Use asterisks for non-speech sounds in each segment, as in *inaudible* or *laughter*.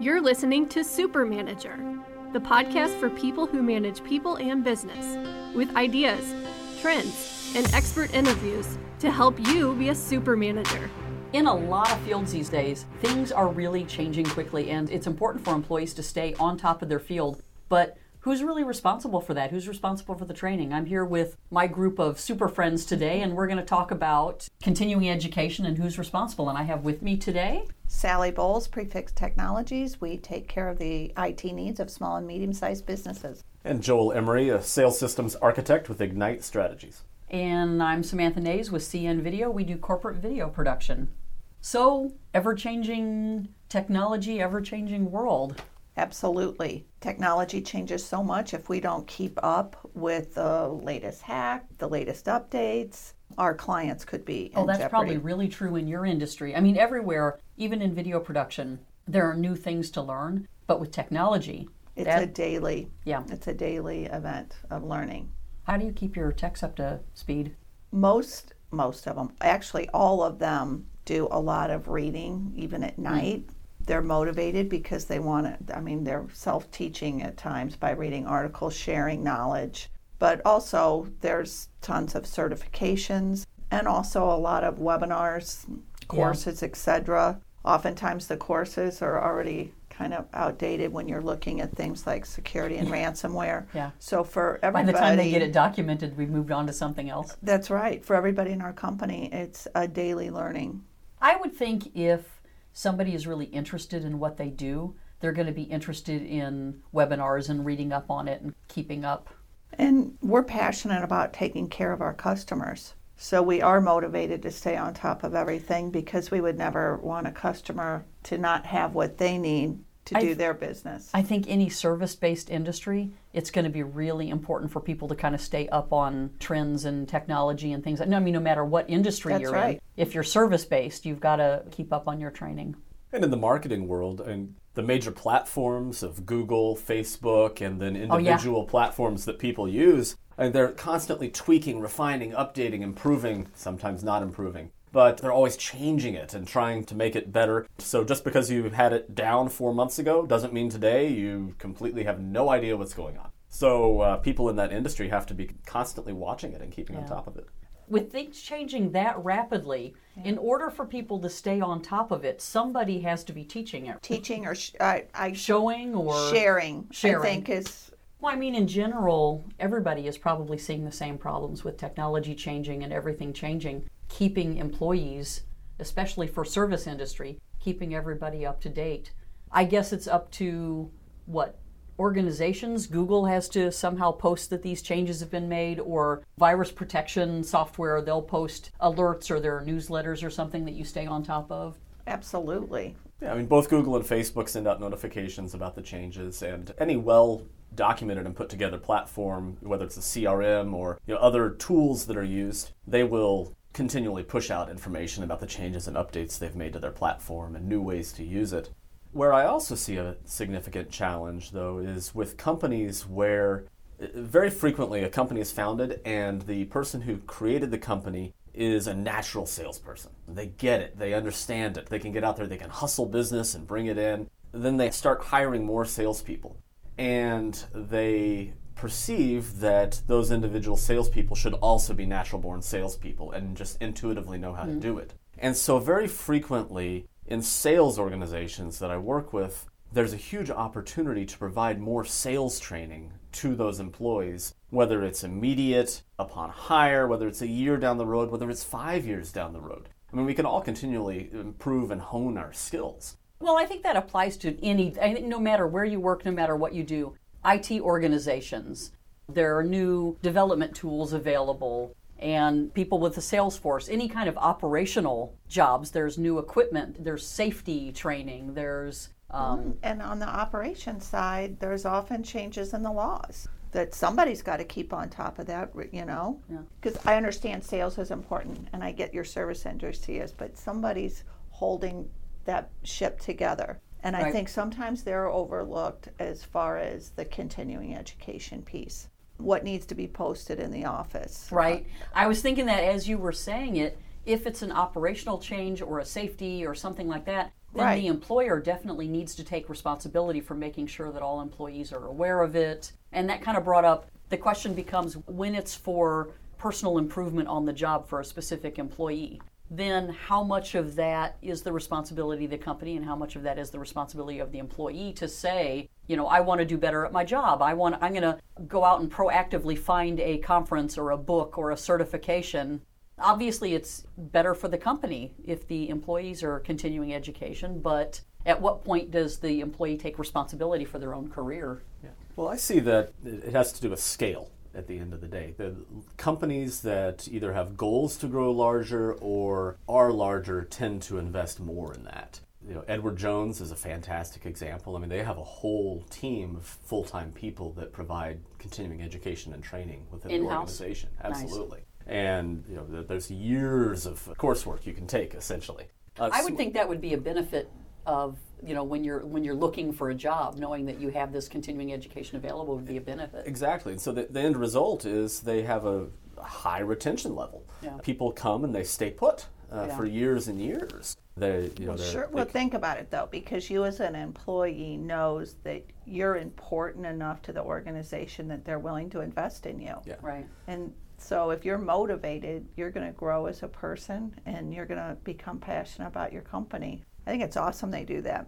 You're listening to Super Manager, the podcast for people who manage people and business, with ideas, trends, and expert interviews to help you be a super manager. In a lot of fields these days, things are really changing quickly, and it's important for employees to stay on top of their field. But who's really responsible for that? Who's responsible for the training? I'm here with my group of super friends today, and we're going to talk about continuing education and who's responsible. And I have with me today Sally Bowles, Prefix Technologies. We take care of the IT needs of small and medium sized businesses. And Joel Emery, a sales systems architect with Ignite Strategies. And I'm Samantha Nays with CN Video. We do corporate video production. So, ever changing technology, ever changing world. Absolutely. Technology changes so much if we don't keep up with the latest hack, the latest updates. Our clients could be. Oh, that's jeopardy. probably really true in your industry. I mean, everywhere, even in video production, there are new things to learn. But with technology, It's that- a daily. Yeah. It's a daily event of learning. how do you keep your techs up to speed? Most most of them, actually all of them do a lot of reading even at mm. night. They're motivated because they want to I mean they're self-teaching at times by reading articles, sharing knowledge, but also there's tons of certifications and also a lot of webinars, courses, etc. Oftentimes the courses are already kind of outdated when you're looking at things like security and ransomware. Yeah. So for everybody, By the time they get it documented, we've moved on to something else. that's right. For everybody in our company, it's a daily learning. I would think if somebody is really interested in what they do, they're going to be interested in webinars and reading up on it and keeping up. And we're passionate about taking care of our customers. So we are motivated to stay on top of everything because we would never want a customer to not have what they need to I- do their business. I think any service based industry, it's going to be really important for people to kind of stay up on trends and technology and things. I mean, no matter what industry That's you're in, if you're service based, you've got to keep up on your training. And in the marketing world, and the major platforms of Google, Facebook, and then Oh, yeah. individual platforms that people use, and they're constantly tweaking, refining, updating, improving, sometimes not improving. But they're always changing it and trying to make it better. So just because you had it down four months ago doesn't mean today you completely have no idea what's going on. So uh, people in that industry have to be constantly watching it and keeping on top of it. With things changing that rapidly, in order for people to stay on top of it, somebody has to be teaching it. Teaching or sh- I, I Showing or sharing, Sharing. I think is Well, I mean, in general, everybody is probably seeing the same problems with technology changing and everything changing. Keeping employees, especially for service industry, keeping everybody up to date. I guess it's up to what organizations. Google has to somehow post that these changes have been made, or virus protection software. They'll post alerts or their newsletters or something that you stay on top of. absolutely. Yeah, I mean, both Google and Facebook send out notifications about the changes, and any well documented and put together platform, whether it's a CRM or you know, other tools that are used, they will continually push out information about the changes and updates they've made to their platform and new ways to use it. Where I also see a significant challenge, though, is with companies where uh, very frequently a company is founded and the person who created the company is a natural salesperson. They get it, they understand it, they can get out there, they can hustle business and bring it in. Then they start hiring more salespeople. And they perceive that those individual salespeople should also be natural born salespeople and just intuitively know how to mm-hmm. do it. And so, very frequently in sales organizations that I work with, there's a huge opportunity to provide more sales training to those employees, whether it's immediate upon hire, whether it's a year down the road, whether it's five years down the road. I mean, we can all continually improve and hone our skills. Well, I think that applies to any, I think no matter where you work, no matter what you do, IT organizations, there are new development tools available, and people with the sales force, any kind of operational jobs, there's new equipment, there's safety training, there's, um, And on the operations side, there's often changes in the laws that somebody's got to keep on top of that, you know? Because I understand sales is important and I get your service industry is, but somebody's holding that ship together. And I Right. think sometimes they're overlooked as far as the continuing education piece. What needs to be posted in the office. right? I was thinking that as you were saying it, if it's an operational change or a safety or something like that, then Right. the employer definitely needs to take responsibility for making sure that all employees are aware of it. And that kind of brought up the question becomes when it's for personal improvement on the job for a specific employee, then how much of that is the responsibility of the company and how much of that is the responsibility of the employee to say, you know, I want to do better at my job. I want I'm going to go out and proactively find a conference or a book or a certification obviously it's better for the company if the employees are continuing education but at what point does the employee take responsibility for their own career Yeah. Well, I see that it it has to do with scale at the end of the day. The companies that either have goals to grow larger or are larger tend to invest more in that. You know, Edward Jones is a fantastic example. I mean, they have a whole team of full-time people that provide continuing education and training within the In-house? organization. Nice. Absolutely. And you know, there's years of coursework you can take essentially. Uh, i would think that would be a benefit of you know when you're when you're looking for a job knowing that you have this continuing education available would be a benefit Exactly. And so the, the end result is they have a high retention level. Yeah. People come and they stay put uh, Yeah. for years and years. They, you know, they're- Sure. they Well, think about it though, because you as an employee knows that you're important enough to the organization that they're willing to invest in you. Yeah. right And so if you're motivated, you're going to grow as a person and you're going to become passionate about your company. I think it's awesome they do that.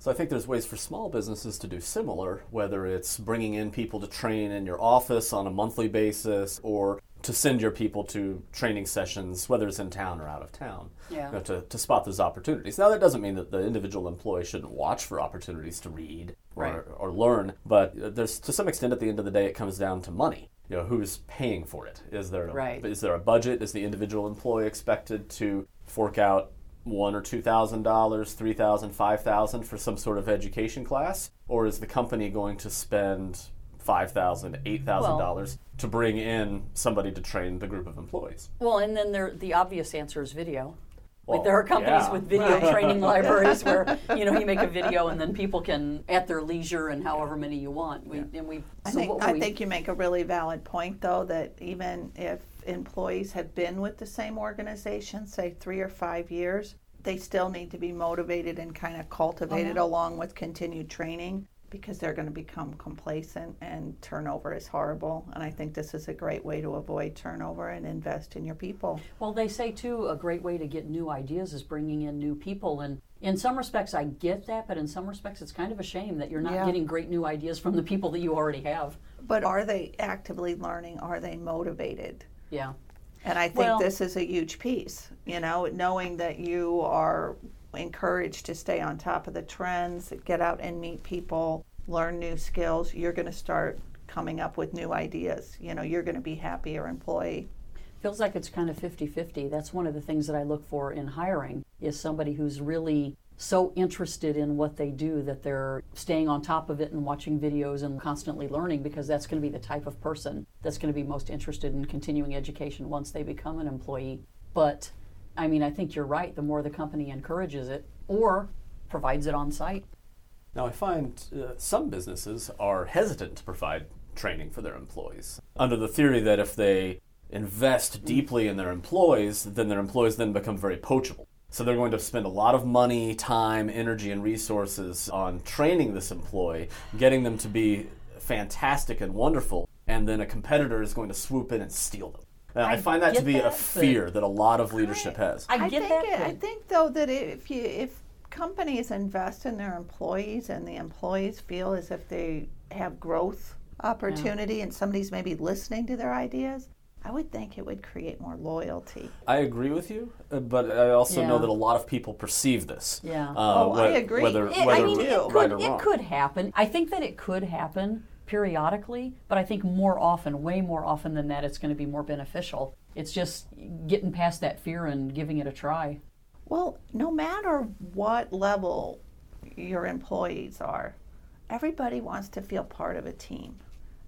So I think there's ways for small businesses to do similar, whether it's bringing in people to train in your office on a monthly basis or to send your people to training sessions, whether it's in town or out of town, Yeah. you know, to, to spot those opportunities. Now, that doesn't mean that the individual employee shouldn't watch for opportunities to read or, Right. or learn, but uh, there's to some extent at the end of the day, it comes down to money. You know, who's paying for it? Is there a, Right. is there a budget? Is the individual employee expected to fork out one or two thousand dollars, three thousand, five thousand for some sort of education class, or is the company going to spend five thousand, eight thousand dollars to bring in somebody to train the group of employees? well and then there the obvious answer is video Well, like there are companies yeah. with video *laughs* training libraries where you know you make a video and then people can at their leisure and however many you want. We, And we I so think what I we, think you make a really valid point though that even if employees have been with the same organization, say three or five years, they still need to be motivated and kind of cultivated uh-huh. along with continued training because they're going to become complacent and turnover is horrible. And I think this is a great way to avoid turnover and invest in your people. Well, they say too a great way to get new ideas is bringing in new people, and in some respects I get that, but in some respects it's kind of a shame that you're not Yeah. getting great new ideas from the people that you already have. But are they actively learning? Are they motivated? Yeah. And I think Well- this is a huge piece, you know, knowing that you are encouraged to stay on top of the trends, get out and meet people, learn new skills, you're going to start coming up with new ideas. You know, you're going to be happier employee. Feels like it's kind of 50-50. That's one of the things that I look for in hiring is somebody who's really so interested in what they do that they're staying on top of it and watching videos and constantly learning because that's going to be the type of person that's going to be most interested in continuing education once they become an employee. But I mean, I think you're right. The more the company encourages it or provides it on site. Now, I find uh, some businesses are hesitant to provide training for their employees under the theory that if they invest deeply in their employees, then their employees then become very poachable. So they're going to spend a lot of money, time, energy, and resources on training this employee, getting them to be fantastic and wonderful, and then a competitor is going to swoop in and steal them. I, I find that to be that, a fear that a lot of leadership has. I get think that. it- I think though that if you if companies invest in their employees and the employees feel as if they have growth opportunity and somebody's maybe listening to their ideas, I would think it would create more loyalty. I agree with you, uh, but I also know that a lot of people perceive this. Yeah. Uh, Oh, I agree. Whether, It- whether I mean, do. it right could, or it could happen. I think that it could happen periodically, but I think more often, way more often than that, it's going to be more beneficial. It's just getting past that fear and giving it a try. Well, no matter what level your employees are, everybody wants to feel part of a team.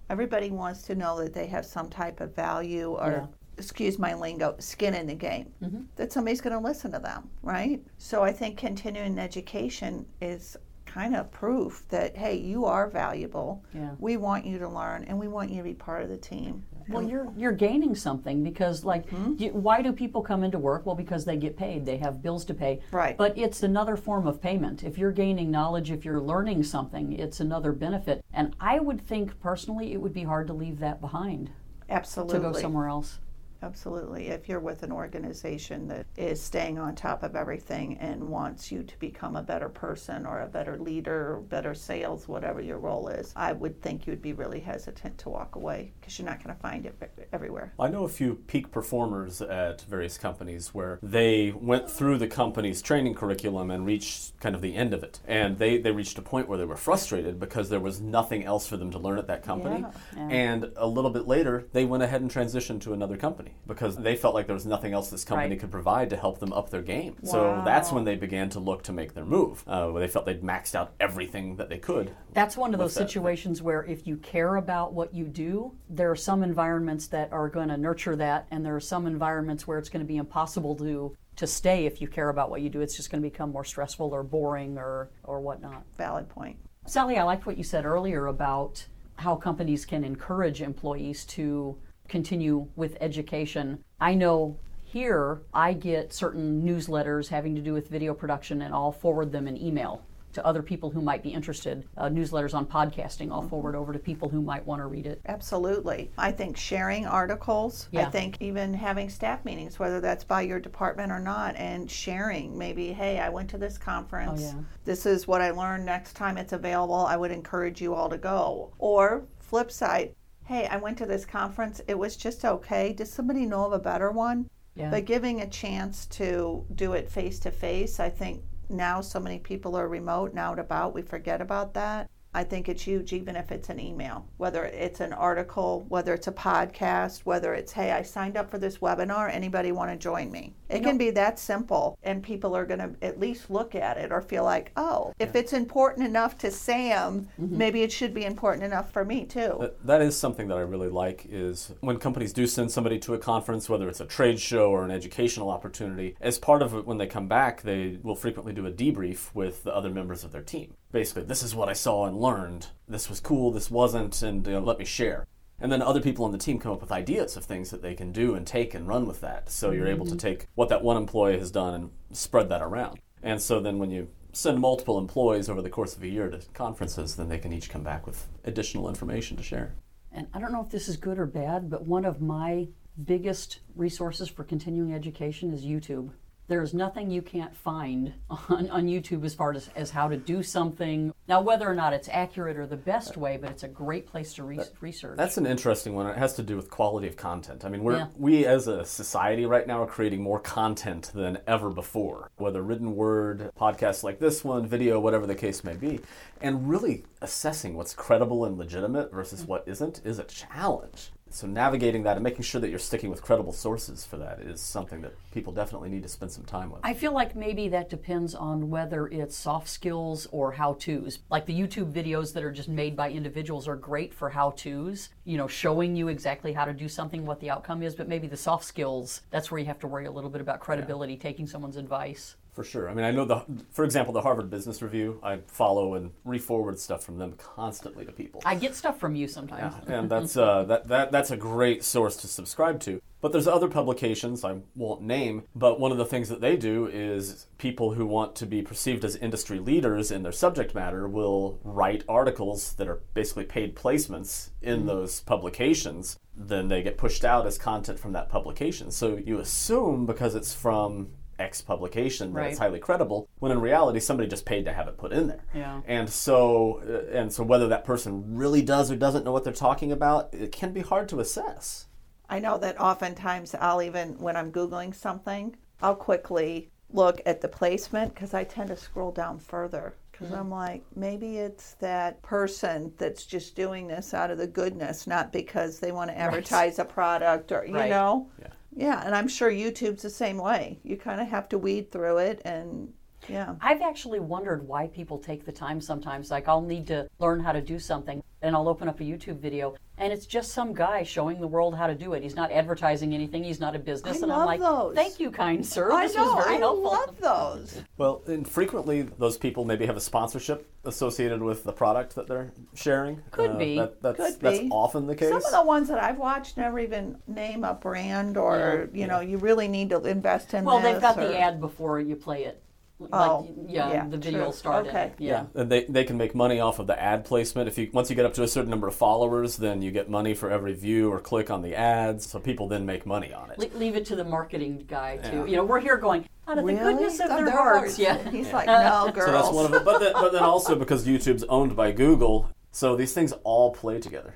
Everybody wants to know that they have some type of value or, Yeah. excuse my lingo, skin in the game, mm-hmm. that somebody's going to listen to them, right? So I think continuing education is kind of proof that, hey, you are valuable. Yeah. We want you to learn and we want you to be part of the team. Well, you're you're gaining something because, like, Mm-hmm. you, why do people come into work? Well, because they get paid. They have bills to pay. Right. But it's another form of payment. If you're gaining knowledge, if you're learning something, it's another benefit. And I would think personally, it would be hard to leave that behind Absolutely. to go somewhere else. Absolutely. If you're with an organization that is staying on top of everything and wants you to become a better person or a better leader, or better sales, whatever your role is, I would think you'd be really hesitant to walk away because you're not going to find it everywhere. I know a few peak performers at various companies where they went through the company's training curriculum and reached kind of the end of it. And they, they reached a point where they were frustrated because there was nothing else for them to learn at that company. Yeah. And a little bit later, they went ahead and transitioned to another company because they felt like there was nothing else this company Right. could provide to help them up their game. So that's when they began to look to make their move, uh, where they felt they'd maxed out everything that they could. That's one of those What's that? situations where if you care about what you do, there are some environments that are going to nurture that, and there are some environments where it's going to be impossible to to stay if you care about what you do. It's just going to become more stressful or boring or or whatnot. Valid point. Sally, I liked what you said earlier about how companies can encourage employees to continue with education. I know here I get certain newsletters having to do with video production, and I'll forward them in email to other people who might be interested. Uh, newsletters on podcasting, I'll forward over to people who might want to read it. Absolutely. I think sharing articles, I think even having staff meetings, whether that's by your department or not, and sharing maybe, hey, I went to this conference. yeah. This is what I learned next time it's available. I would encourage you all to go. Or flip side, hey, I went to this conference. It was just okay. Does somebody know of a better one? Yeah. But giving a chance to do it face to face, I think now so many people are remote and out about, we forget about that. I think it's huge, even if it's an email, whether it's an article, whether it's a podcast, whether it's, hey, I signed up for this webinar, anybody want to join me? It can be that simple, and people are going to at least look at it or feel like, oh, if it's important enough to Sam, mm-hmm. maybe it should be important enough for me too. That- that is something that I really like is when companies do send somebody to a conference, whether it's a trade show or an educational opportunity, as part of it when they come back, they will frequently do a debrief with the other members of their team. Basically, this is what I saw and learned. This was cool, this wasn't, and you know, let me share. And then other people on the team come up with ideas of things that they can do and take and run with that. So you're able to mm-hmm. take what that one employee has done and spread that around. And so then when you send multiple employees over the course of a year to conferences, then they can each come back with additional information to share. And I don't know if this is good or bad, but one of my biggest resources for continuing education is YouTube. There's nothing you can't find on, on YouTube as far as, as how to do something. Now, whether or not it's accurate or the best way, but it's a great place to re- research. That's an interesting one. It has to do with quality of content. I mean, we're Yeah. we as a society right now are creating more content than ever before, whether written word, podcasts like this one, video, whatever the case may be, and really assessing what's credible and legitimate versus mm. what isn't is a challenge. So navigating that and making sure that you're sticking with credible sources for that is something that people definitely need to spend some time with. I feel like maybe that depends on whether it's soft skills or how to's. Like the YouTube videos that are just made by individuals are great for how to's, you know, showing you exactly how to do something, what the outcome is, but maybe the soft skills, that's where you have to worry a little bit about credibility, taking someone's advice. For sure. I mean, I know the, for example, the Harvard Business Review. I follow and re-forward stuff from them constantly to people. I get stuff from you sometimes. Yeah, and that's uh, that, that that's a great source to subscribe to. But there's other publications I won't name, but one of the things that they do is people who want to be perceived as industry leaders in their subject matter will write articles that are basically paid placements in those publications. Then they get pushed out as content from that publication. So you assume because it's from X publication that it's Right. highly credible, when in reality somebody just paid to have it put in there. Yeah. And so, uh, and so, whether that person really does or doesn't know what they're talking about, it can be hard to assess. I know that oftentimes I'll even, when I'm Googling something, I'll quickly look at the placement because I tend to scroll down further. Because I'm like, maybe it's that person that's just doing this out of the goodness, not because they want to advertise a product or, you Right. know? Yeah. Yeah, and I'm sure YouTube's the same way. You kind of have to weed through it and Yeah. I've actually wondered why people take the time sometimes. Like, I'll need to learn how to do something, and I'll open up a YouTube video, and it's just some guy showing the world how to do it. He's not advertising anything, he's not a business. I and love I'm like, those. thank you, kind sir. I this know. was very I helpful. love those. Well, and frequently those people maybe have a sponsorship associated with the product that they're sharing. Could Uh, be. That, that's, Could that's often the case. Some of the ones that I've watched never even name a brand or, you know, you really need to invest in Well, this. they've got or- the ad before you play it. Like, Oh, yeah, yeah, the video true. will start it. Okay. Yeah. and they, they can make money off of the ad placement. If you once you get up to a certain number of followers, then you get money for every view or click on the ads. So people then make money on it. Le- leave it to the marketing guy too. Yeah. You know, we're here going out of Really? the goodness of Of their, their hearts. hearts. Yeah. He's like, *laughs* no, girls. So that's one of it. But then, but then also because YouTube's owned by Google, so these things all play together.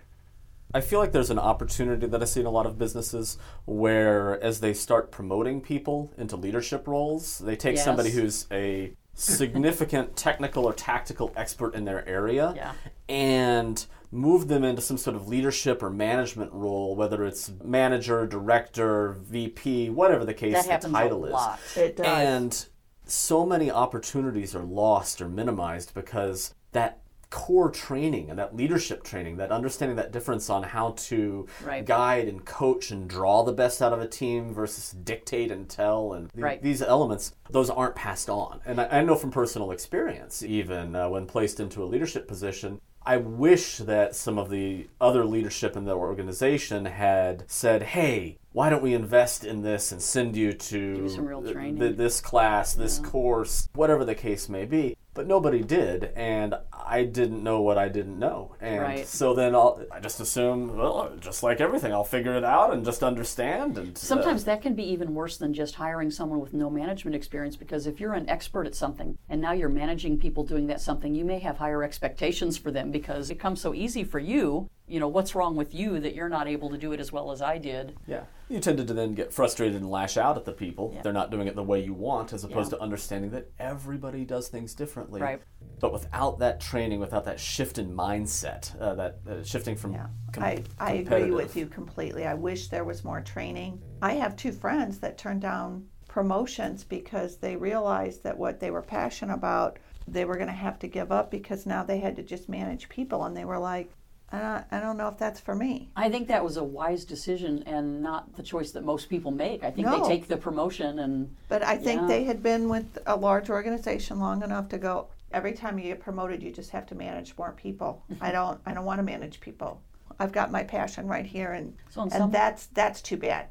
I feel like there's an opportunity that I see in a lot of businesses where, as they start promoting people into leadership roles, they take Yes. somebody who's a significant *laughs* technical or tactical expert in their area Yeah. and move them into some sort of leadership or management role, whether it's manager, director, VP, whatever the case That the happens title a is. lot. It does. And so many opportunities are lost or minimized because that core training and that leadership training, that understanding that difference on how to Right. guide and coach and draw the best out of a team versus dictate and tell and th- Right. these elements, those aren't passed on. And I, I know from personal experience, even uh, when placed into a leadership position, I wish that some of the other leadership in the organization had said, hey, why don't we invest in this and send you to some real training. th- this class, this course, whatever the case may be. But nobody did, and I didn't know what I didn't know, and Right. so then I'll, I just assume, well, just like everything, I'll figure it out and just understand. And uh, Sometimes that can be even worse than just hiring someone with no management experience because if you're an expert at something and now you're managing people doing that something, you may have higher expectations for them because it comes so easy for you. You know, what's wrong with you that you're not able to do it as well as I did? Yeah. You tended to then get frustrated and lash out at the people. They're not doing it the way you want, as opposed Yeah. to understanding that everybody does things differently. Right. But without that training, without that shift in mindset, uh, that uh, shifting from Yeah, com- I, I agree with you completely. I wish there was more training. I have two friends that turned down promotions because they realized that what they were passionate about, they were going to have to give up because now they had to just manage people. And they were like, I don't, I don't know if that's for me. I think that was a wise decision and not the choice that most people make. I think No. they take the promotion and But I think Yeah. they had been with a large organization long enough to go. Every time you get promoted, you just have to manage more people. I *laughs* don't. I don't want to manage people. I've got my passion right here, and So and some- that's that's too bad.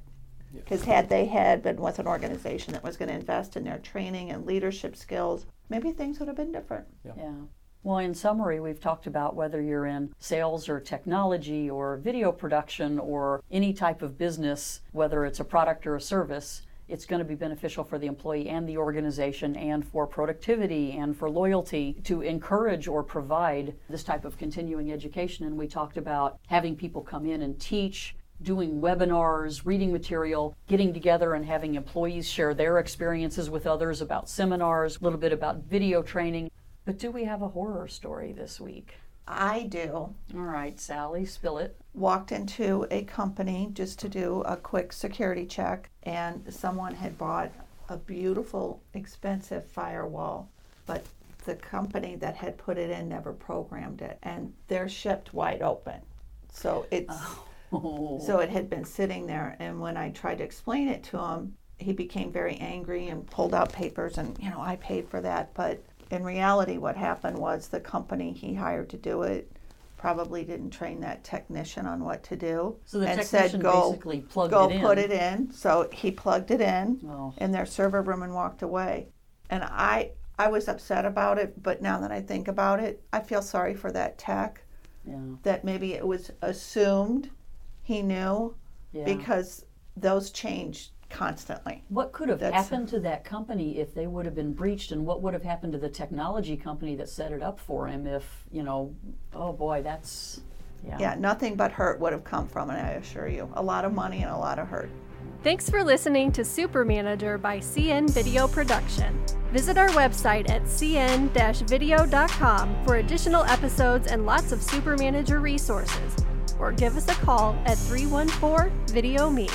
Because had they had been with an organization that was going to invest in their training and leadership skills, maybe things would have been different. Yeah. Well, in summary, we've talked about whether you're in sales or technology or video production or any type of business, whether it's a product or a service, it's going to be beneficial for the employee and the organization and for productivity and for loyalty to encourage or provide this type of continuing education. And we talked about having people come in and teach, doing webinars, reading material, getting together and having employees share their experiences with others about seminars, a little bit about video training. But do we have a horror story this week? I do. All right, Sally, spill it. Walked into a company just to do a quick security check, and someone had bought a beautiful, expensive firewall, but the company that had put it in never programmed it, and they're shipped wide open. So it's Oh, so it had been sitting there, and when I tried to explain it to him, he became very angry and pulled out papers, and you know I paid for that, but in reality, what happened was the company he hired to do it probably didn't train that technician on what to do, So the and technician said go basically plugged go it in. put it in. So he plugged it in Oh. in their server room and walked away, and I. I was upset about it, but now that I think about it, I feel sorry for that tech yeah, that maybe it was assumed he knew yeah. because those change constantly. what could have that's- happened to that company if they would have been breached, and what would have happened to the technology company that set it up for him if, you know, oh boy, that's, yeah. Yeah, nothing but hurt would have come from it, I assure you. A lot of money and a lot of hurt. Thanks for listening to Super Manager by CN Video Production. Visit our website at cn-video.com for additional episodes and lots of Super Manager resources, or give us a call at 314 Video Me.